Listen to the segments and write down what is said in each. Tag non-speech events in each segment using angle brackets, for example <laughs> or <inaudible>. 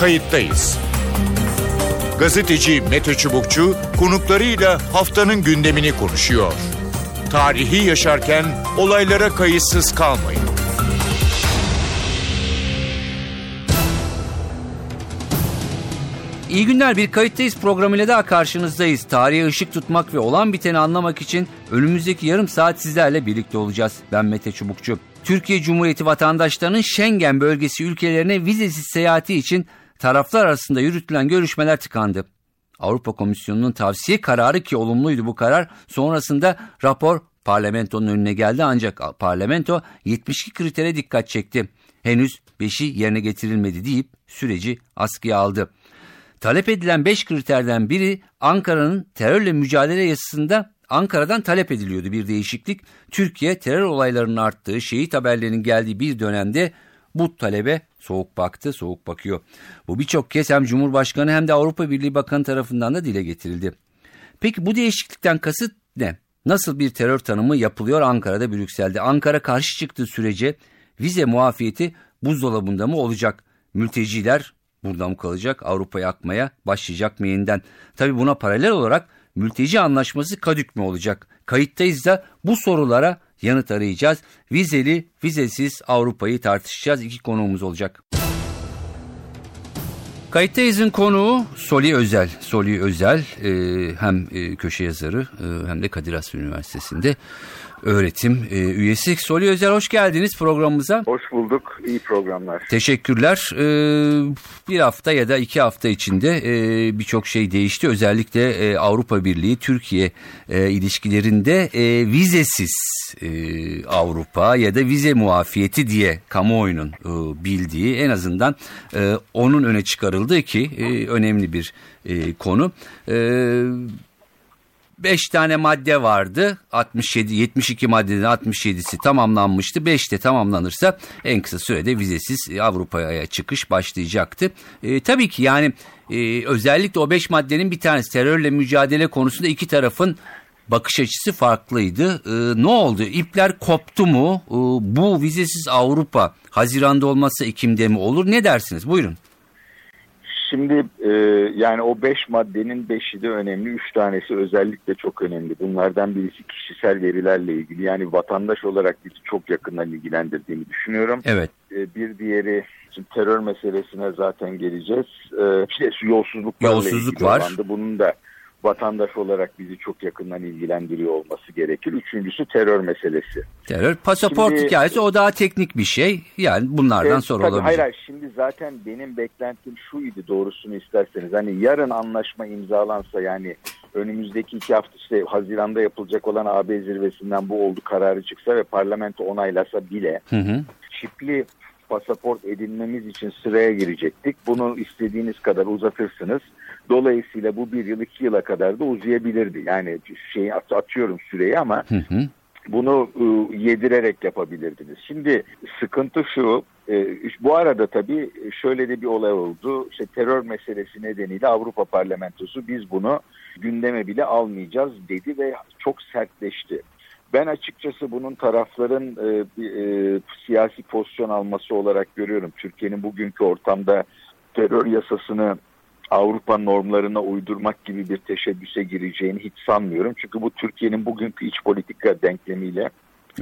kayıttayız. Gazeteci Mete Çubukçu konuklarıyla haftanın gündemini konuşuyor. Tarihi yaşarken olaylara kayıtsız kalmayın. İyi günler bir kayıttayız programıyla daha karşınızdayız. Tarihe ışık tutmak ve olan biteni anlamak için önümüzdeki yarım saat sizlerle birlikte olacağız. Ben Mete Çubukçu. Türkiye Cumhuriyeti vatandaşlarının Schengen bölgesi ülkelerine vizesiz seyahati için taraflar arasında yürütülen görüşmeler tıkandı. Avrupa Komisyonu'nun tavsiye kararı ki olumluydu bu karar sonrasında rapor parlamentonun önüne geldi ancak parlamento 72 kritere dikkat çekti. Henüz 5'i yerine getirilmedi deyip süreci askıya aldı. Talep edilen 5 kriterden biri Ankara'nın terörle mücadele yasasında Ankara'dan talep ediliyordu bir değişiklik. Türkiye terör olaylarının arttığı, şehit haberlerinin geldiği bir dönemde bu talebe soğuk baktı, soğuk bakıyor. Bu birçok kez hem Cumhurbaşkanı hem de Avrupa Birliği Bakanı tarafından da dile getirildi. Peki bu değişiklikten kasıt ne? Nasıl bir terör tanımı yapılıyor Ankara'da, Brüksel'de? Ankara karşı çıktığı sürece vize muafiyeti buzdolabında mı olacak? Mülteciler burada mı kalacak? Avrupa'ya akmaya başlayacak mı yeniden? Tabi buna paralel olarak mülteci anlaşması kadük mü olacak? Kayıttayız da bu sorulara yanıt arayacağız. Vizeli, vizesiz Avrupa'yı tartışacağız. İki konuğumuz olacak. Kayıttayız'ın konuğu Soli Özel. Soli Özel e, hem e, köşe yazarı e, hem de Kadir Has Üniversitesi'nde öğretim e, üyesi. Soli Özel hoş geldiniz programımıza. Hoş bulduk. İyi programlar. Teşekkürler. E, bir hafta ya da iki hafta içinde e, birçok şey değişti. Özellikle e, Avrupa Birliği Türkiye e, ilişkilerinde e, vizesiz e, Avrupa ya da vize muafiyeti diye kamuoyunun e, bildiği en azından e, onun öne çıkarıldığı ki e, önemli bir e, konu. E, 5 tane madde vardı. 67 72 maddeden 67'si tamamlanmıştı. 5 de tamamlanırsa en kısa sürede vizesiz Avrupa'ya çıkış başlayacaktı. E, tabii ki yani e, özellikle o 5 maddenin bir tanesi terörle mücadele konusunda iki tarafın bakış açısı farklıydı. E, ne oldu? İpler koptu mu? E, bu vizesiz Avrupa Haziran'da olmazsa Ekim'de mi olur? Ne dersiniz? Buyurun. Şimdi e, yani o beş maddenin beşi de önemli. Üç tanesi özellikle çok önemli. Bunlardan birisi kişisel verilerle ilgili. Yani vatandaş olarak bizi çok yakından ilgilendirdiğini düşünüyorum. Evet. E, bir diğeri şimdi terör meselesine zaten geleceğiz. E, işte yolsuzluklarla Yolsuzluk ilgili var. olandı. Bunun da vatandaş olarak bizi çok yakından ilgilendiriyor olması gerekir. Üçüncüsü terör meselesi. Terör pasaport Şimdi- hikayesi o daha teknik bir şey. Yani bunlardan Evet, sonra olabilir. Hayır hayır şimdi zaten benim beklentim şuydu doğrusunu isterseniz. Hani yarın anlaşma imzalansa yani önümüzdeki iki hafta işte Haziran'da yapılacak olan AB zirvesinden bu oldu kararı çıksa ve parlamento onaylasa bile Hı hı. çipli pasaport edinmemiz için sıraya girecektik. Bunu istediğiniz kadar uzatırsınız. Dolayısıyla bu bir yıl iki yıla kadar da uzayabilirdi. Yani şeyi at- atıyorum süreyi ama Hı hı. bunu e, yedirerek yapabilirdiniz. Şimdi sıkıntı şu, e, bu arada tabii şöyle de bir olay oldu. İşte terör meselesi nedeniyle Avrupa Parlamentosu biz bunu gündeme bile almayacağız dedi ve çok sertleşti. Ben açıkçası bunun tarafların e, e, siyasi pozisyon alması olarak görüyorum. Türkiye'nin bugünkü ortamda terör yasasını Avrupa normlarına uydurmak gibi bir teşebbüse gireceğini hiç sanmıyorum. Çünkü bu Türkiye'nin bugünkü iç politika denklemiyle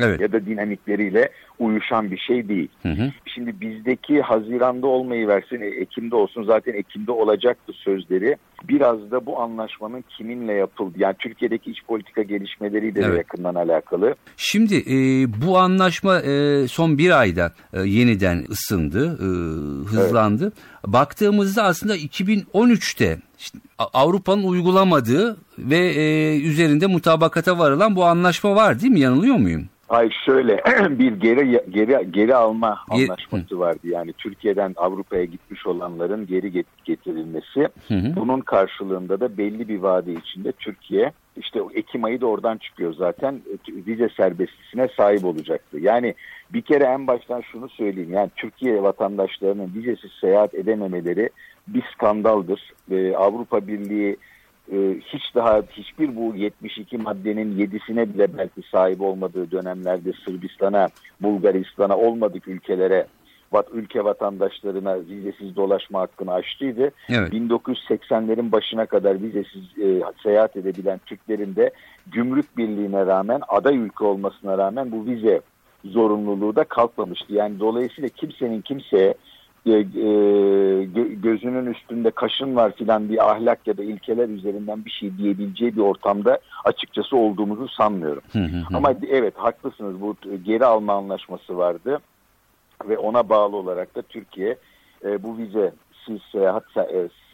Evet. ya da dinamikleriyle uyuşan bir şey değil. Hı hı. Şimdi bizdeki Haziran'da olmayı versin, e, Ekim'de olsun zaten Ekim'de olacaktı sözleri. Biraz da bu anlaşmanın kiminle yapıldı. Yani Türkiye'deki iç politika gelişmeleriyle de Evet. yakından alakalı. Şimdi e, bu anlaşma e, son bir ayda e, yeniden ısındı, e, hızlandı. Baktığımızda aslında 2013'te işte A- Avrupa'nın uygulamadığı ve e, üzerinde mutabakata varılan bu anlaşma var değil mi? Yanılıyor muyum? Ay şöyle <clears throat> bir geri geri geri alma anlaşması vardı. Yani Türkiye'den Avrupa'ya gitmiş olanların geri get- getirilmesi. Hı hı. Bunun karşılığında da belli bir vade içinde Türkiye işte Ekim ayı da oradan çıkıyor zaten e, vize serbestisine sahip olacaktı. Yani bir kere en baştan şunu söyleyeyim. Yani Türkiye vatandaşlarının vizesiz seyahat edememeleri bir skandaldır. Ee, Avrupa Birliği e, hiç daha hiçbir bu 72 maddenin 7'sine bile belki sahip olmadığı dönemlerde Sırbistan'a, Bulgaristan'a olmadık ülkelere ülke vatandaşlarına vizesiz dolaşma hakkını açtıydı. Evet. 1980'lerin başına kadar vizesiz e, seyahat edebilen Türklerin de gümrük birliğine rağmen aday ülke olmasına rağmen bu vize zorunluluğu da kalkmamıştı. Yani dolayısıyla kimsenin kimseye e, e, gözünün üstünde kaşın var filan bir ahlak ya da ilkeler üzerinden bir şey diyebileceği bir ortamda açıkçası olduğumuzu sanmıyorum. Ama evet haklısınız bu geri alma anlaşması vardı ve ona bağlı olarak da Türkiye e, bu vize seyahat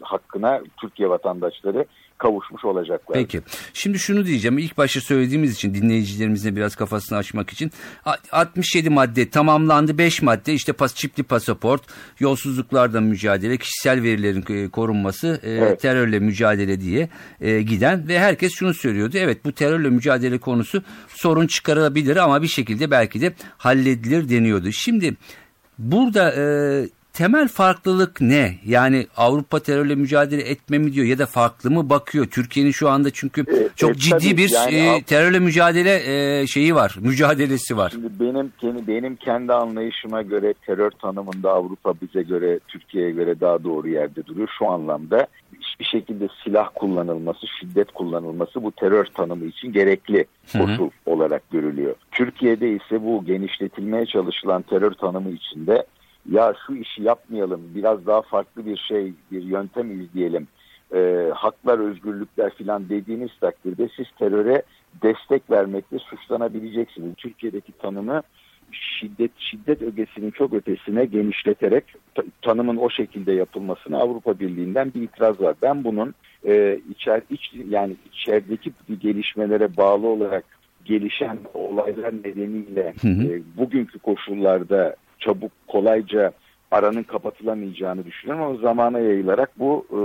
hakkına Türkiye vatandaşları kavuşmuş olacaklar. Peki. Şimdi şunu diyeceğim. İlk başta söylediğimiz için dinleyicilerimizle biraz kafasını açmak için 67 madde tamamlandı. 5 madde işte pas, çipli pasaport, yolsuzluklarla mücadele, kişisel verilerin e, korunması, e, evet. terörle mücadele diye e, giden ve herkes şunu söylüyordu. Evet bu terörle mücadele konusu sorun çıkarılabilir ama bir şekilde belki de halledilir deniyordu. Şimdi burada e, temel farklılık ne? Yani Avrupa terörle mücadele etme mi diyor ya da farklı mı bakıyor? Türkiye'nin şu anda çünkü e, çok e, ciddi bir yani, e, terörle mücadele e, şeyi var, mücadelesi var. Şimdi benim kendi benim kendi anlayışıma göre terör tanımında Avrupa bize göre, Türkiye'ye göre daha doğru yerde duruyor. Şu anlamda hiçbir şekilde silah kullanılması, şiddet kullanılması bu terör tanımı için gerekli koşul olarak görülüyor. Türkiye'de ise bu genişletilmeye çalışılan terör tanımı içinde ya şu işi yapmayalım biraz daha farklı bir şey bir yöntem izleyelim e, haklar özgürlükler filan dediğiniz takdirde siz teröre destek vermekle suçlanabileceksiniz. Türkiye'deki tanımı şiddet şiddet ögesinin çok ötesine genişleterek tanımın o şekilde yapılmasına Avrupa Birliği'nden bir itiraz var. Ben bunun e, içer iç yani içerideki gelişmelere bağlı olarak gelişen olaylar nedeniyle hı hı. E, bugünkü koşullarda çabuk kolayca aranın kapatılamayacağını düşünüyorum ama zamana yayılarak bu e,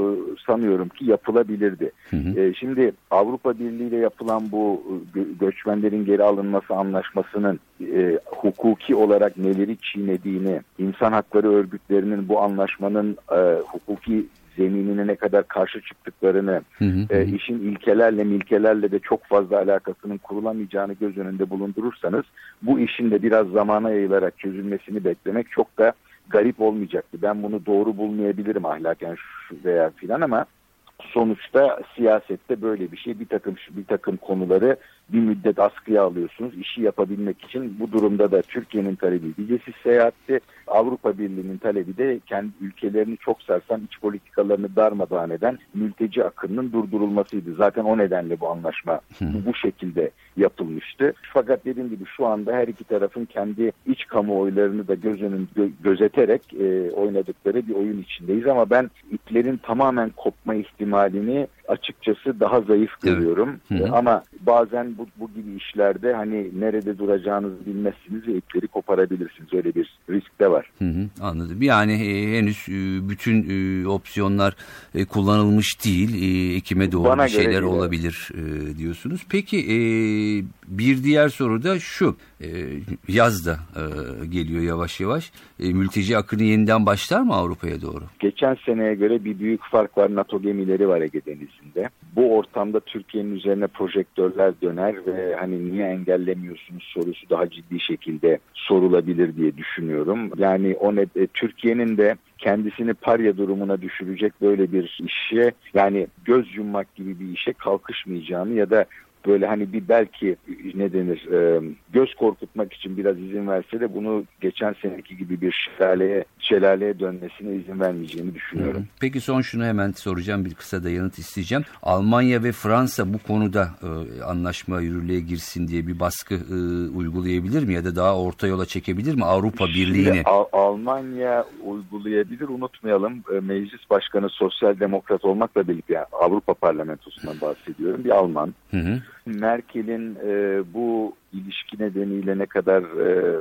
sanıyorum ki yapılabilirdi. Hı hı. E, şimdi Avrupa Birliği ile yapılan bu e, göçmenlerin geri alınması anlaşmasının e, hukuki olarak neleri çiğnediğini, insan hakları örgütlerinin bu anlaşmanın e, hukuki zeminine ne kadar karşı çıktıklarını, hı hı. E, işin ilkelerle milkelerle de çok fazla alakasının kurulamayacağını göz önünde bulundurursanız bu işin de biraz zamana yayılarak çözülmesini beklemek çok da garip olmayacaktı. Ben bunu doğru bulmayabilirim ahlaken veya filan ama sonuçta siyasette böyle bir şey bir takım bir takım konuları bir müddet askıya alıyorsunuz. İşi yapabilmek için bu durumda da Türkiye'nin talebi vizesiz seyahatti. Avrupa Birliği'nin talebi de kendi ülkelerini çok sarsan iç politikalarını darmadağın eden mülteci akınının durdurulmasıydı. Zaten o nedenle bu anlaşma bu şekilde yapılmıştı. Fakat dediğim gibi şu anda her iki tarafın kendi iç kamuoylarını da göz önünde gözeterek e, oynadıkları bir oyun içindeyiz ama ben iplerin tamamen kopma ihtimalini açıkçası daha zayıf görüyorum. Evet. Hı hı. Ama bazen bu, bu gibi işlerde hani nerede duracağınızı bilmezsiniz ve ipleri koparabilirsiniz. Öyle bir risk de var. Hı hı, anladım. Yani e, henüz e, bütün e, opsiyonlar e, kullanılmış değil. E, Ekim'e doğru Bana bir şeyler olabilir e, diyorsunuz. Peki e, bir diğer soru da şu. E, yaz da e, geliyor yavaş yavaş. E, mülteci akını yeniden başlar mı Avrupa'ya doğru? Geçen seneye göre bir büyük fark var. NATO gemileri var Ege Denizi'nde. Bu ortamda Türkiye'nin üzerine projektörler döner ve hani niye engellemiyorsunuz sorusu daha ciddi şekilde sorulabilir diye düşünüyorum. Yani o ne Türkiye'nin de kendisini parya durumuna düşürecek böyle bir işe yani göz yummak gibi bir işe kalkışmayacağını ya da böyle hani bir belki ne denir e, göz korkutmak için biraz izin verse de bunu geçen seneki gibi bir şelaleye, şelaleye dönmesine izin vermeyeceğini düşünüyorum. Peki son şunu hemen soracağım bir kısa da yanıt isteyeceğim. Almanya ve Fransa bu konuda e, anlaşma yürürlüğe girsin diye bir baskı e, uygulayabilir mi ya da daha orta yola çekebilir mi Avrupa Birliği'ni? Al Almanya uygulayabilir unutmayalım e, meclis başkanı sosyal demokrat olmakla birlikte yani Avrupa parlamentosundan bahsediyorum bir Alman. Hı hı. Merkel'in e, bu ilişki nedeniyle ne kadar e,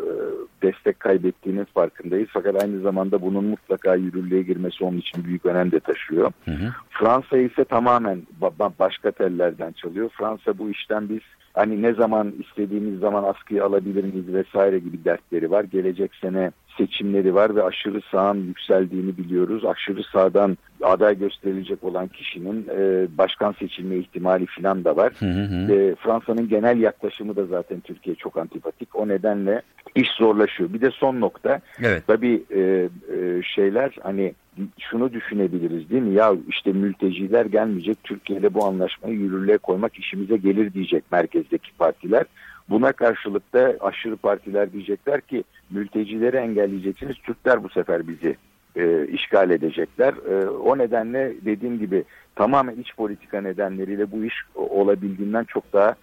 destek kaybettiğinin farkındayız. Fakat aynı zamanda bunun mutlaka yürürlüğe girmesi onun için büyük önem de taşıyor. Hı hı. Fransa ise tamamen ba başka tellerden çalıyor. Fransa bu işten biz hani ne zaman istediğimiz zaman askıya alabilir miyiz vesaire gibi dertleri var. Gelecek sene seçimleri var ve aşırı sağın yükseldiğini biliyoruz. Aşırı sağdan aday gösterilecek olan kişinin e, başkan seçilme ihtimali falan da var. Hı hı. E, Fransa'nın genel yaklaşımı da zaten zaten Türkiye çok antipatik. O nedenle iş zorlaşıyor. Bir de son nokta. Evet. Tabii e, e, şeyler hani şunu düşünebiliriz değil mi? Ya işte mülteciler gelmeyecek Türkiye ile bu anlaşmayı yürürlüğe koymak işimize gelir diyecek merkezdeki partiler. Buna karşılık da aşırı partiler diyecekler ki mültecileri engelleyeceksiniz. Türkler bu sefer bizi e, işgal edecekler. E, o nedenle dediğim gibi tamamen iç politika nedenleriyle bu iş olabildiğinden çok daha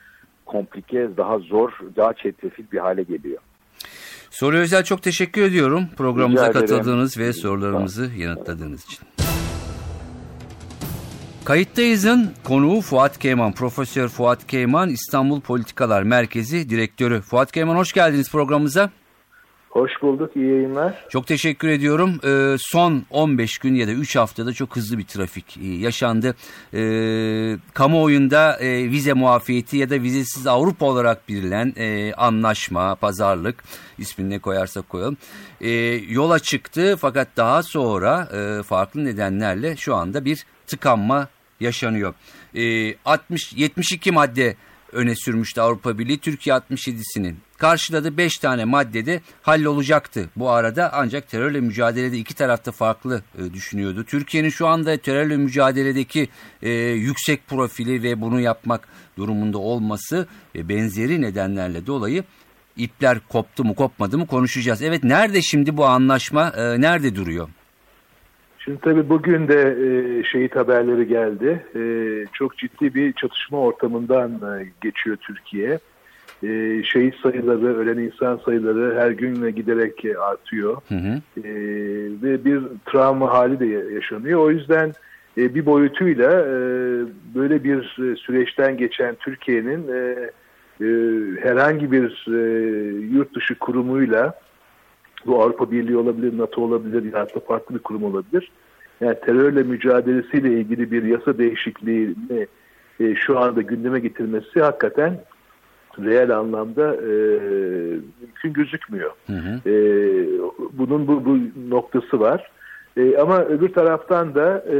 komplike, daha zor, daha çetrefil bir hale geliyor. Soru Özel çok teşekkür ediyorum programımıza katıldığınız ve sorularımızı yanıtladığınız için. Kayıttayız'ın konuğu Fuat Keyman, Profesör Fuat Keyman, İstanbul Politikalar Merkezi Direktörü. Fuat Keyman hoş geldiniz programımıza. Hoş bulduk, iyi yayınlar. Çok teşekkür ediyorum. Ee, son 15 gün ya da 3 haftada çok hızlı bir trafik e, yaşandı. Ee, kamuoyunda e, vize muafiyeti ya da vizesiz Avrupa olarak bilinen e, anlaşma, pazarlık ismini ne koyarsak koyalım e, yola çıktı. Fakat daha sonra e, farklı nedenlerle şu anda bir tıkanma yaşanıyor. E, 60 72 madde öne sürmüştü Avrupa Birliği. Türkiye 67'sinin karşıladı 5 tane maddede hallolacaktı. Bu arada ancak terörle mücadelede iki tarafta farklı e, düşünüyordu. Türkiye'nin şu anda terörle mücadeledeki e, yüksek profili ve bunu yapmak durumunda olması ve benzeri nedenlerle dolayı ipler koptu mu kopmadı mı konuşacağız. Evet nerede şimdi bu anlaşma e, nerede duruyor? Şimdi tabii bugün de e, şehit haberleri geldi. E, çok ciddi bir çatışma ortamından e, geçiyor Türkiye. E, şehit sayıları, ölen insan sayıları her gün giderek artıyor. Hı hı. E, ve bir travma hali de yaşanıyor. O yüzden e, bir boyutuyla e, böyle bir süreçten geçen Türkiye'nin e, e, herhangi bir e, yurt dışı kurumuyla bu Avrupa Birliği olabilir, NATO olabilir ya da farklı bir kurum olabilir. Yani terörle mücadelesiyle ilgili bir yasa değişikliğini e, şu anda gündeme getirmesi hakikaten reel anlamda e, mümkün gözükmüyor. Hı hı. E, bunun bu, bu noktası var. E, ama öbür taraftan da e,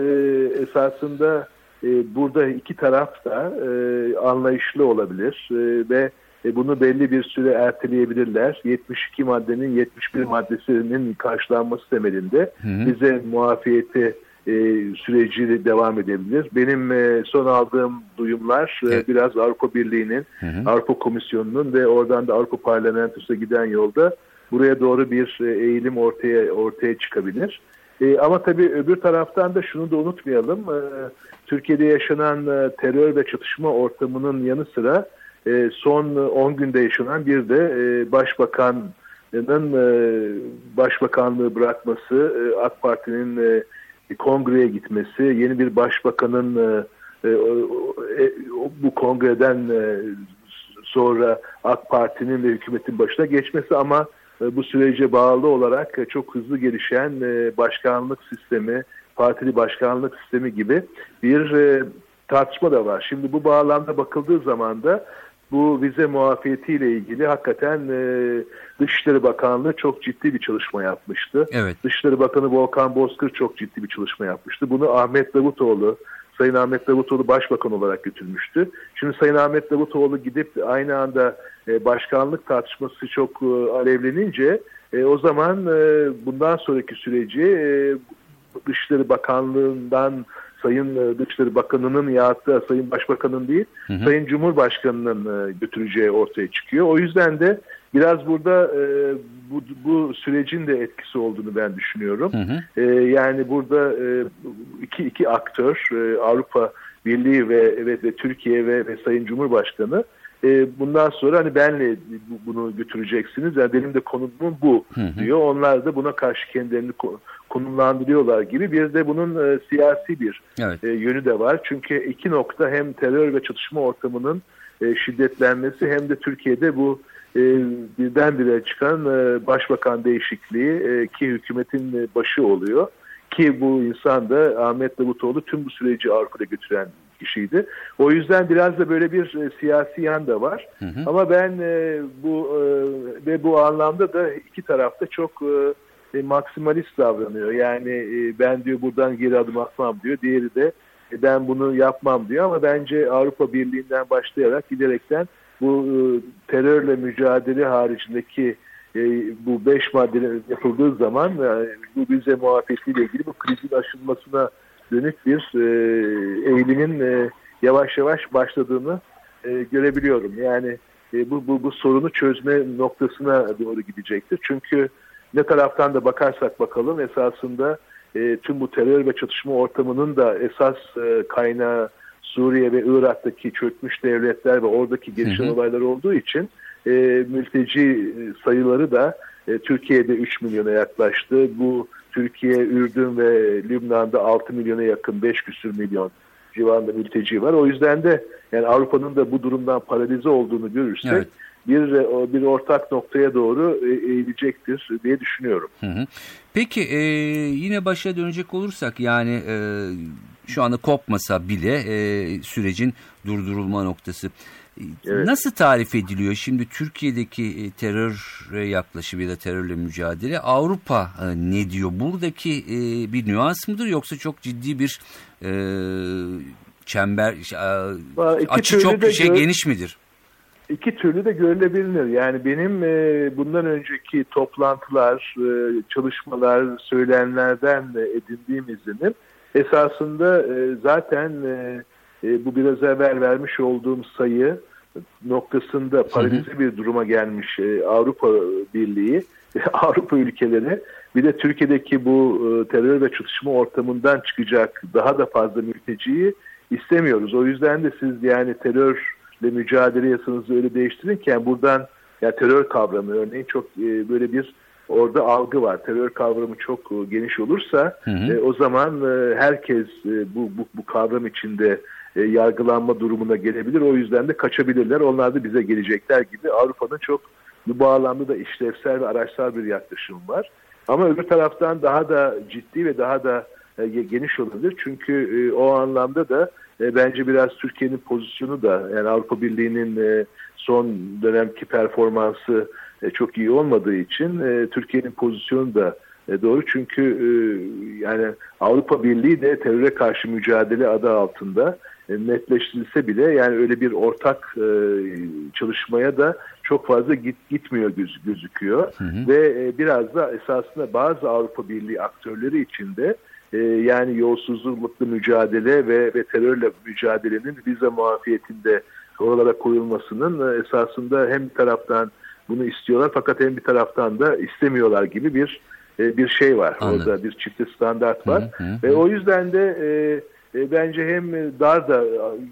esasında e, burada iki taraf da e, anlayışlı olabilir e, ve e, bunu belli bir süre erteleyebilirler. 72 maddenin 71 maddesinin karşılanması temelinde hı hı. bize muafiyeti e, süreci devam edebilir. Benim e, son aldığım duyumlar e, evet. biraz Avrupa Birliği'nin, Avrupa Komisyonu'nun ve oradan da Avrupa Parlamentosu'na giden yolda buraya doğru bir e, eğilim ortaya ortaya çıkabilir. E, ama tabii öbür taraftan da şunu da unutmayalım. E, Türkiye'de yaşanan e, terör ve çatışma ortamının yanı sıra e, son 10 günde yaşanan bir de e, başbakanın e, başbakanlığı bırakması, e, AK Parti'nin e, kongreye gitmesi, yeni bir başbakanın e, e, e, bu kongreden e, sonra AK Parti'nin ve hükümetin başına geçmesi ama e, bu sürece bağlı olarak e, çok hızlı gelişen e, başkanlık sistemi, partili başkanlık sistemi gibi bir e, tartışma da var. Şimdi bu bağlamda bakıldığı zaman da bu vize muafiyetiyle ilgili hakikaten e, Dışişleri Bakanlığı çok ciddi bir çalışma yapmıştı. Evet. Dışişleri Bakanı Volkan Bozkır çok ciddi bir çalışma yapmıştı. Bunu Ahmet Davutoğlu, Sayın Ahmet Davutoğlu Başbakan olarak götürmüştü. Şimdi Sayın Ahmet Davutoğlu gidip aynı anda e, başkanlık tartışması çok e, alevlenince e, o zaman e, bundan sonraki süreci e, Dışişleri Bakanlığı'ndan Sayın e, Dışişleri Bakanı'nın ya da Sayın Başbakan'ın değil, hı hı. Sayın Cumhurbaşkanı'nın e, götüreceği ortaya çıkıyor. O yüzden de biraz burada e, bu, bu sürecin de etkisi olduğunu ben düşünüyorum. Hı hı. E, yani burada e, iki, iki aktör, e, Avrupa Birliği ve, ve, ve Türkiye ve, ve Sayın Cumhurbaşkanı e, bundan sonra hani benle bunu götüreceksiniz. Yani benim de konumum bu hı hı. diyor. Onlar da buna karşı kendilerini konumlandırıyorlar gibi. Bir de bunun e, siyasi bir evet. e, yönü de var. Çünkü iki nokta hem terör ve çatışma ortamının e, şiddetlenmesi hem de Türkiye'de bu e, birdenbire çıkan e, başbakan değişikliği e, ki hükümetin e, başı oluyor. Ki bu insan da Ahmet Davutoğlu tüm bu süreci Avrupa'da götüren kişiydi. O yüzden biraz da böyle bir e, siyasi yan da var. Hı hı. Ama ben e, bu e, ve bu anlamda da iki tarafta çok e, e, maksimalist davranıyor. Yani e, ben diyor buradan geri adım atmam diyor. Diğeri de e, ben bunu yapmam diyor ama bence Avrupa Birliği'nden başlayarak giderekten bu e, terörle mücadele haricindeki e, bu beş madde yapıldığı zaman e, bu vize muafiyetiyle ilgili bu krizin aşılmasına dönük bir e, eğilimin e, yavaş yavaş başladığını e, görebiliyorum. Yani e, bu, bu, bu sorunu çözme noktasına doğru gidecektir. Çünkü ne taraftan da bakarsak bakalım esasında e, tüm bu terör ve çatışma ortamının da esas e, kaynağı Suriye ve Irak'taki çökmüş devletler ve oradaki gelişen olaylar olduğu için e, mülteci sayıları da e, Türkiye'de 3 milyona yaklaştı. Bu Türkiye, Ürdün ve Lübnan'da 6 milyona yakın 5 küsür milyon civarında mülteci var. O yüzden de yani Avrupa'nın da bu durumdan paralize olduğunu görürsek evet. bir bir ortak noktaya doğru e, eğilecektir diye düşünüyorum. Hı hı. Peki e, yine başa dönecek olursak yani e, şu anda kopmasa bile e, sürecin durdurulma noktası. Evet. Nasıl tarif ediliyor şimdi Türkiye'deki e, terör yaklaşımı ya da terörle mücadele Avrupa e, ne diyor? Buradaki e, bir nüans mıdır yoksa çok ciddi bir e, çember açı çok şey geniş midir? İki türlü de görülebilir. Yani benim e, bundan önceki toplantılar, e, çalışmalar, söylenenlerden edindiğim izlenim esasında e, zaten e, e, bu biraz evvel vermiş olduğum sayı noktasında paralize bir duruma gelmiş e, Avrupa Birliği, <laughs> Avrupa ülkeleri bir de Türkiye'deki bu e, terör ve çatışma ortamından çıkacak daha da fazla mülteciyi istemiyoruz. O yüzden de siz yani terörle mücadele yasanızı öyle değiştirirken buradan ya terör kavramı örneğin çok e, böyle bir orada algı var. Terör kavramı çok geniş olursa hı hı. E, o zaman e, herkes e, bu, bu, bu kavram içinde e, yargılanma durumuna gelebilir. O yüzden de kaçabilirler. Onlar da bize gelecekler gibi Avrupa'nın çok bu bağlamda da işlevsel ve araçsal bir yaklaşım var. Ama öbür taraftan daha da ciddi ve daha da e, geniş olabilir. Çünkü e, o anlamda da bence biraz Türkiye'nin pozisyonu da yani Avrupa Birliği'nin son dönemki performansı çok iyi olmadığı için Türkiye'nin pozisyonu da doğru. Çünkü yani Avrupa Birliği de teröre karşı mücadele adı altında netleştirilse bile yani öyle bir ortak e, çalışmaya da çok fazla git, gitmiyor göz, gözüküyor. Hı hı. Ve e, biraz da esasında bazı Avrupa Birliği aktörleri içinde e, yani yolsuzlukla mücadele ve, ve terörle mücadelenin vize muafiyetinde oralara koyulmasının e, esasında hem bir taraftan bunu istiyorlar fakat hem bir taraftan da istemiyorlar gibi bir e, bir şey var. Anladım. Orada bir çifte standart var. Hı hı, Ve o yüzden de e, e, bence hem dar da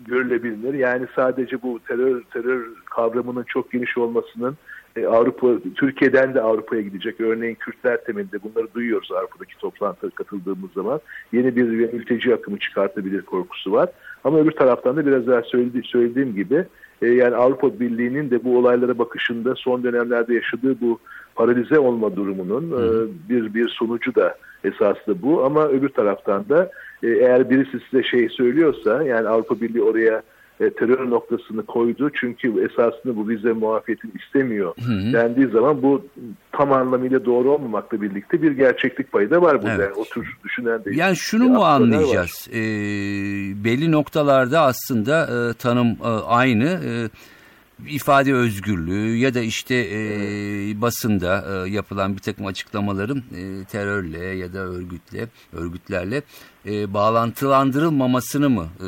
görülebilir. Yani sadece bu terör terör kavramının çok geniş olmasının e, Avrupa Türkiye'den de Avrupa'ya gidecek. Örneğin Kürtler temelinde bunları duyuyoruz Avrupa'daki toplantılara katıldığımız zaman. Yeni bir mülteci akımı çıkartabilir korkusu var. Ama öbür taraftan da biraz daha söylediğim, söylediğim gibi e, yani Avrupa Birliği'nin de bu olaylara bakışında son dönemlerde yaşadığı bu paralize olma durumunun e, bir bir sonucu da esaslı bu. Ama öbür taraftan da e, eğer birisi size şey söylüyorsa yani Avrupa Birliği oraya e, terör noktasını koydu. Çünkü esasında bu vize muafiyetini istemiyor hı hı. dendiği zaman bu tam anlamıyla doğru olmamakla birlikte bir gerçeklik payı da var burada. Evet. Yani o tür düşünen de. Yani şunu mu anlayacağız? E, belli noktalarda aslında e, tanım e, aynı. E, ifade özgürlüğü ya da işte e, basında e, yapılan bir takım açıklamaların e, terörle ya da örgütle örgütlerle e, bağlantılandırılmamasını mı e,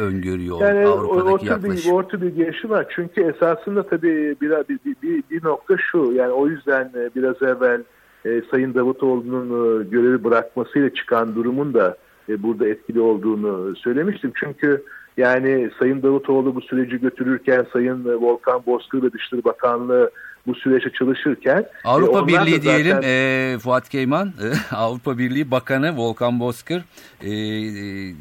öngörüyor yani Avrupa'daki orta yaklaşım? Bir, orta bir girişi var. Çünkü esasında tabii bir, bir, bir, bir nokta şu yani o yüzden e, biraz evvel e, Sayın Davutoğlu'nun e, görevi bırakmasıyla çıkan durumun da e, burada etkili olduğunu söylemiştim. Çünkü yani Sayın Davutoğlu bu süreci götürürken Sayın Volkan Bozkır ve Dışişleri Bakanlığı bu süreçte çalışırken Avrupa e, Birliği zaten... diyelim e, Fuat Keyman e, <laughs> Avrupa Birliği Bakanı Volkan Bozkır e, e,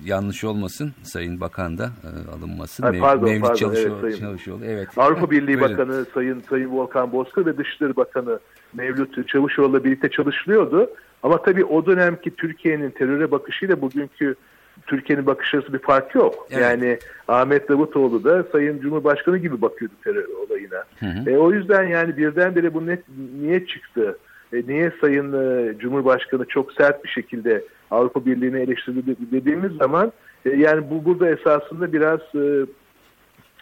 yanlış olmasın Sayın Bakan da e, alınmasın. Ay, pardon, Mev, pardon, Çalışıyor, evet, Sayın. Evet. Avrupa Birliği Bakanı Sayın Sayın Volkan Bozkır ve Dışişleri Bakanı Mevlüt Çavuşoğlu'la birlikte çalışılıyordu. Ama tabii o dönemki Türkiye'nin teröre bakışıyla bugünkü Türkiye'nin bakış açısı bir fark yok. Evet. Yani Ahmet Davutoğlu da Sayın Cumhurbaşkanı gibi bakıyordu terör olayına. Hı hı. E, o yüzden yani birdenbire bu net niye çıktı? E, niye Sayın e, Cumhurbaşkanı çok sert bir şekilde Avrupa Birliği'ni eleştirdi dediğimiz zaman e, yani bu burada esasında biraz e,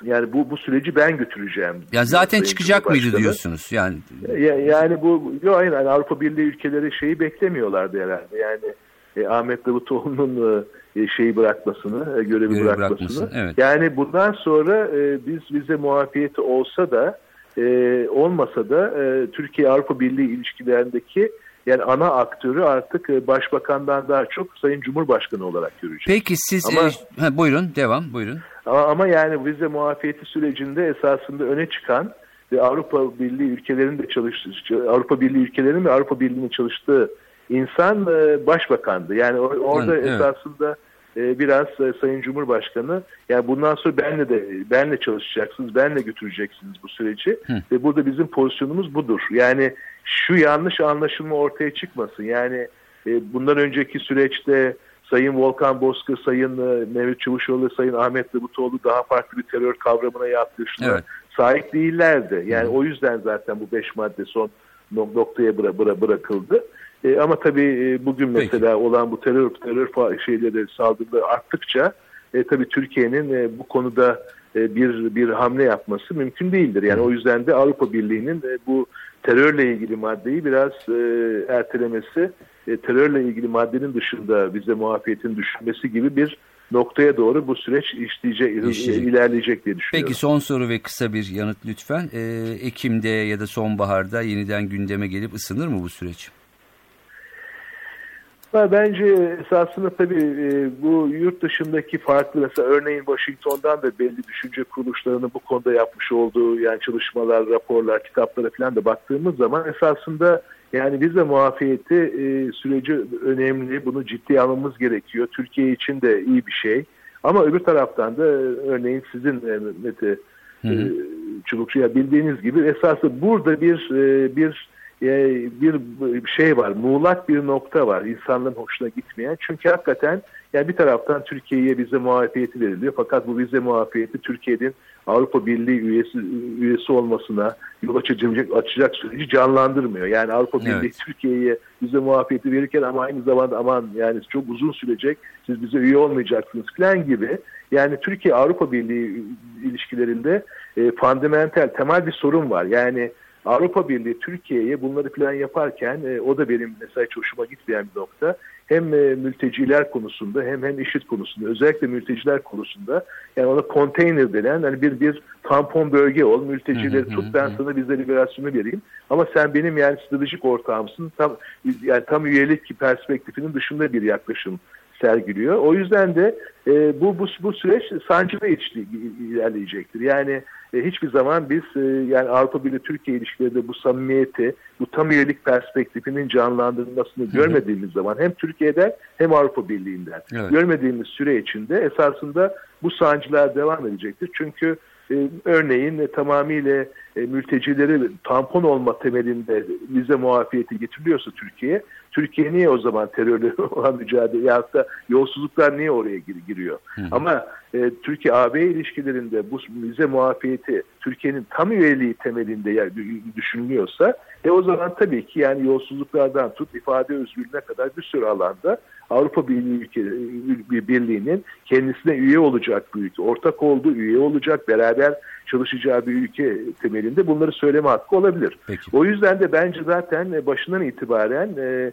Yani bu bu süreci ben götüreceğim. Ya zaten çıkacak mıydı diyorsunuz yani? Ya, yani bu yok hayır yani Avrupa Birliği ülkeleri şeyi beklemiyorlardı herhalde. Yani e, Ahmet Davutoğlu'nun e, şeyi bırakmasını, e, görevi Görev bırakmasını. bırakmasın, evet. Yani bundan sonra e, biz bize muafiyeti olsa da e, olmasa da e, Türkiye Avrupa Birliği ilişkilerindeki yani ana aktörü artık e, başbakandan daha çok Sayın Cumhurbaşkanı olarak görecek. Peki siz Ama- e, ha, buyurun devam buyurun. Ama, ama yani vize muafiyeti sürecinde esasında öne çıkan ve Avrupa Birliği ülkelerinin de çalıştığı, Avrupa Birliği ülkelerinin ve Avrupa Birliği'nin çalıştığı insan e, başbakandı. Yani or- orada Evet, evet. esasında e, biraz e, Sayın Cumhurbaşkanı yani bundan sonra benle de benle çalışacaksınız, benle götüreceksiniz bu süreci ve burada bizim pozisyonumuz budur. Yani şu yanlış anlaşılma ortaya çıkmasın. Yani e, bundan önceki süreçte Sayın Volkan Bozkır, Sayın Mehmet Çavuşoğlu, Sayın Ahmet Davutoğlu daha farklı bir terör kavramına yaklaşımına Evet. sahip değillerdi. Yani o yüzden zaten bu beş madde son nok- noktaya bıra- bıra- bırakıldı. E, ama tabii e, bugün Peki. mesela olan bu terör terör şeyleri saldırıları arttıkça e, tabii Türkiye'nin e, bu konuda e, bir bir hamle yapması mümkün değildir. Yani o yüzden de Avrupa Birliği'nin e, bu terörle ilgili maddeyi biraz e, ertelemesi, e, terörle ilgili maddenin dışında bize muafiyetin düşünmesi gibi bir noktaya doğru bu süreç işleyecek, İşleyecek. ilerleyecek diye düşünüyorum. Peki son soru ve kısa bir yanıt lütfen. E, Ekim'de ya da sonbaharda yeniden gündeme gelip ısınır mı bu süreç? Ha, Bence esasında tabii e, bu yurt dışındaki farklı mesela örneğin Washington'dan da belli düşünce kuruluşlarının bu konuda yapmış olduğu yani çalışmalar, raporlar, kitaplara falan da baktığımız zaman esasında yani vize muafiyeti e, süreci önemli. Bunu ciddiye almamız gerekiyor. Türkiye için de iyi bir şey. Ama öbür taraftan da e, örneğin sizin e, Mete e, Çubukçu'ya bildiğiniz gibi esasında burada bir e, bir bir şey var, muğlak bir nokta var insanların hoşuna gitmeyen. Çünkü hakikaten yani bir taraftan Türkiye'ye vize muafiyeti veriliyor. Fakat bu vize muafiyeti Türkiye'nin Avrupa Birliği üyesi üyesi olmasına yol açacak, açacak süreci canlandırmıyor. Yani Avrupa Birliği Evet. Türkiye'ye vize muafiyeti verirken ama aynı zamanda aman yani çok uzun sürecek siz bize üye olmayacaksınız falan gibi. Yani Türkiye Avrupa Birliği ilişkilerinde e, fundamental temel bir sorun var. Yani Avrupa Birliği Türkiye'ye bunları plan yaparken e, o da benim mesela hiç hoşuma gitmeyen bir nokta. Hem e, mülteciler konusunda hem hem işit konusunda özellikle mülteciler konusunda yani ona konteyner denen hani bir bir tampon bölge ol mültecileri tut ben sana vize liberasyonu vereyim. Ama sen benim yani stratejik ortağımsın tam yani tam üyelik perspektifinin dışında bir yaklaşım sergiliyor. O yüzden de e, bu, bu bu süreç sancılı ilerleyecektir. Yani e, hiçbir zaman biz e, yani Avrupa Birliği Türkiye ilişkilerinde bu samimiyeti, bu tam üyelik perspektifinin canlandırılmasını görmediğimiz zaman hem Türkiye'den hem Avrupa Birliği'nden Evet. görmediğimiz süre içinde esasında bu sancılar devam edecektir. Çünkü e, örneğin e, tamamıyla e, mültecileri tampon olma temelinde vize muafiyeti getiriliyorsa Türkiye, Türkiye niye o zaman terörle <laughs> olan mücadele ya da yolsuzluklar niye oraya gir- giriyor? Ama e, Türkiye-AB ilişkilerinde bu vize muafiyeti Türkiye'nin tam üyeliği temelinde yani düşünülüyorsa e o zaman tabii ki yani yolsuzluklardan tut ifade özgürlüğüne kadar bir sürü alanda Avrupa Birliği ülke, Birliği'nin kendisine üye olacak bir ülke, ortak olduğu üye olacak, beraber çalışacağı bir ülke temelinde bunları söyleme hakkı olabilir. Peki. O yüzden de bence zaten e, başından itibaren e,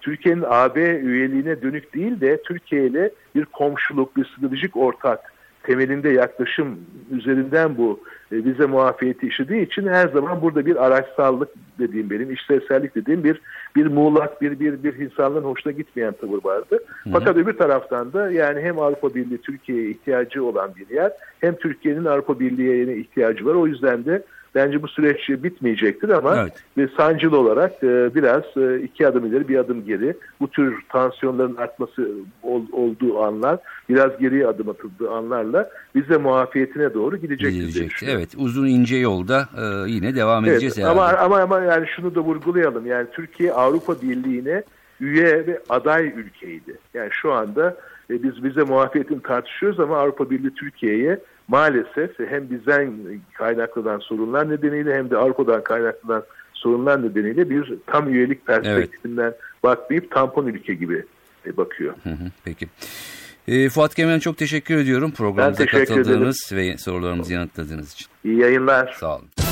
Türkiye'nin AB üyeliğine dönük değil de Türkiye ile bir komşuluk, bir stratejik ortak temelinde yaklaşım üzerinden bu e, vize muafiyeti işlediği için her zaman burada bir araçsallık dediğim benim işlevsellik dediğim bir bir muğlak bir bir bir insanların hoşuna gitmeyen tavır vardı. Fakat öbür taraftan da yani hem Avrupa Birliği Türkiye'ye ihtiyacı olan bir yer hem Türkiye'nin Avrupa Birliği'ne ihtiyacı var. O yüzden de bence bu süreç bitmeyecektir ama Evet. ve sancılı olarak e, biraz e, iki adım ileri bir adım geri bu tür tansiyonların artması ol- olduğu anlar biraz geriye adım atıldığı anlarla bize muafiyetine doğru gidecektir. Evet uzun ince yolda e, yine devam edeceğiz Evet, herhalde. ama ama ama yani şunu da vurgulayalım. Yani Türkiye Avrupa Birliği'ne üye ve aday ülkeydi. Yani şu anda e, biz bize muafiyetini tartışıyoruz ama Avrupa Birliği Türkiye'ye maalesef hem bizden kaynaklanan sorunlar nedeniyle hem de Avrupa'dan kaynaklanan sorunlar nedeniyle bir tam üyelik perspektifinden bakmayıp tampon ülke gibi e, bakıyor. Hı hı, Peki. E, Fuat Kemen çok teşekkür ediyorum programımıza teşekkür katıldığınız ve sorularımızı yanıtladığınız için. İyi yayınlar. Sağ olun.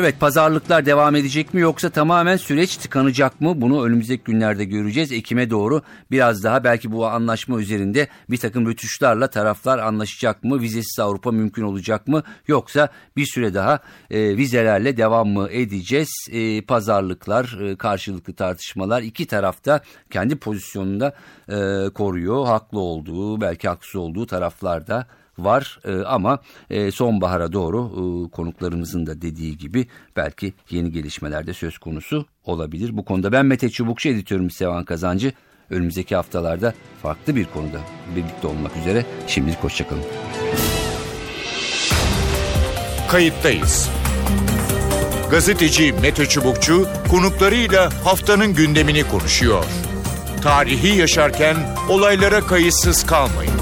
Evet pazarlıklar devam edecek mi yoksa tamamen süreç tıkanacak mı? Bunu önümüzdeki günlerde göreceğiz. Ekim'e doğru biraz daha belki bu anlaşma üzerinde bir takım rötuşlarla taraflar anlaşacak mı? Vizesiz Avrupa mümkün olacak mı? Yoksa bir süre daha e, vizelerle devam mı edeceğiz? E, pazarlıklar, e, karşılıklı tartışmalar iki tarafta kendi pozisyonunda e, koruyor. Haklı olduğu belki haksız olduğu taraflarda var e, ama e, sonbahara doğru e, konuklarımızın da dediği gibi belki yeni gelişmeler de söz konusu olabilir. Bu konuda ben Mete Çubukçu editörüm Sevan Kazancı. Önümüzdeki haftalarda farklı bir konuda birlikte olmak üzere. Şimdilik hoşçakalın. Kayıttayız. Gazeteci Mete Çubukçu konuklarıyla haftanın gündemini konuşuyor. Tarihi yaşarken olaylara kayıtsız kalmayın.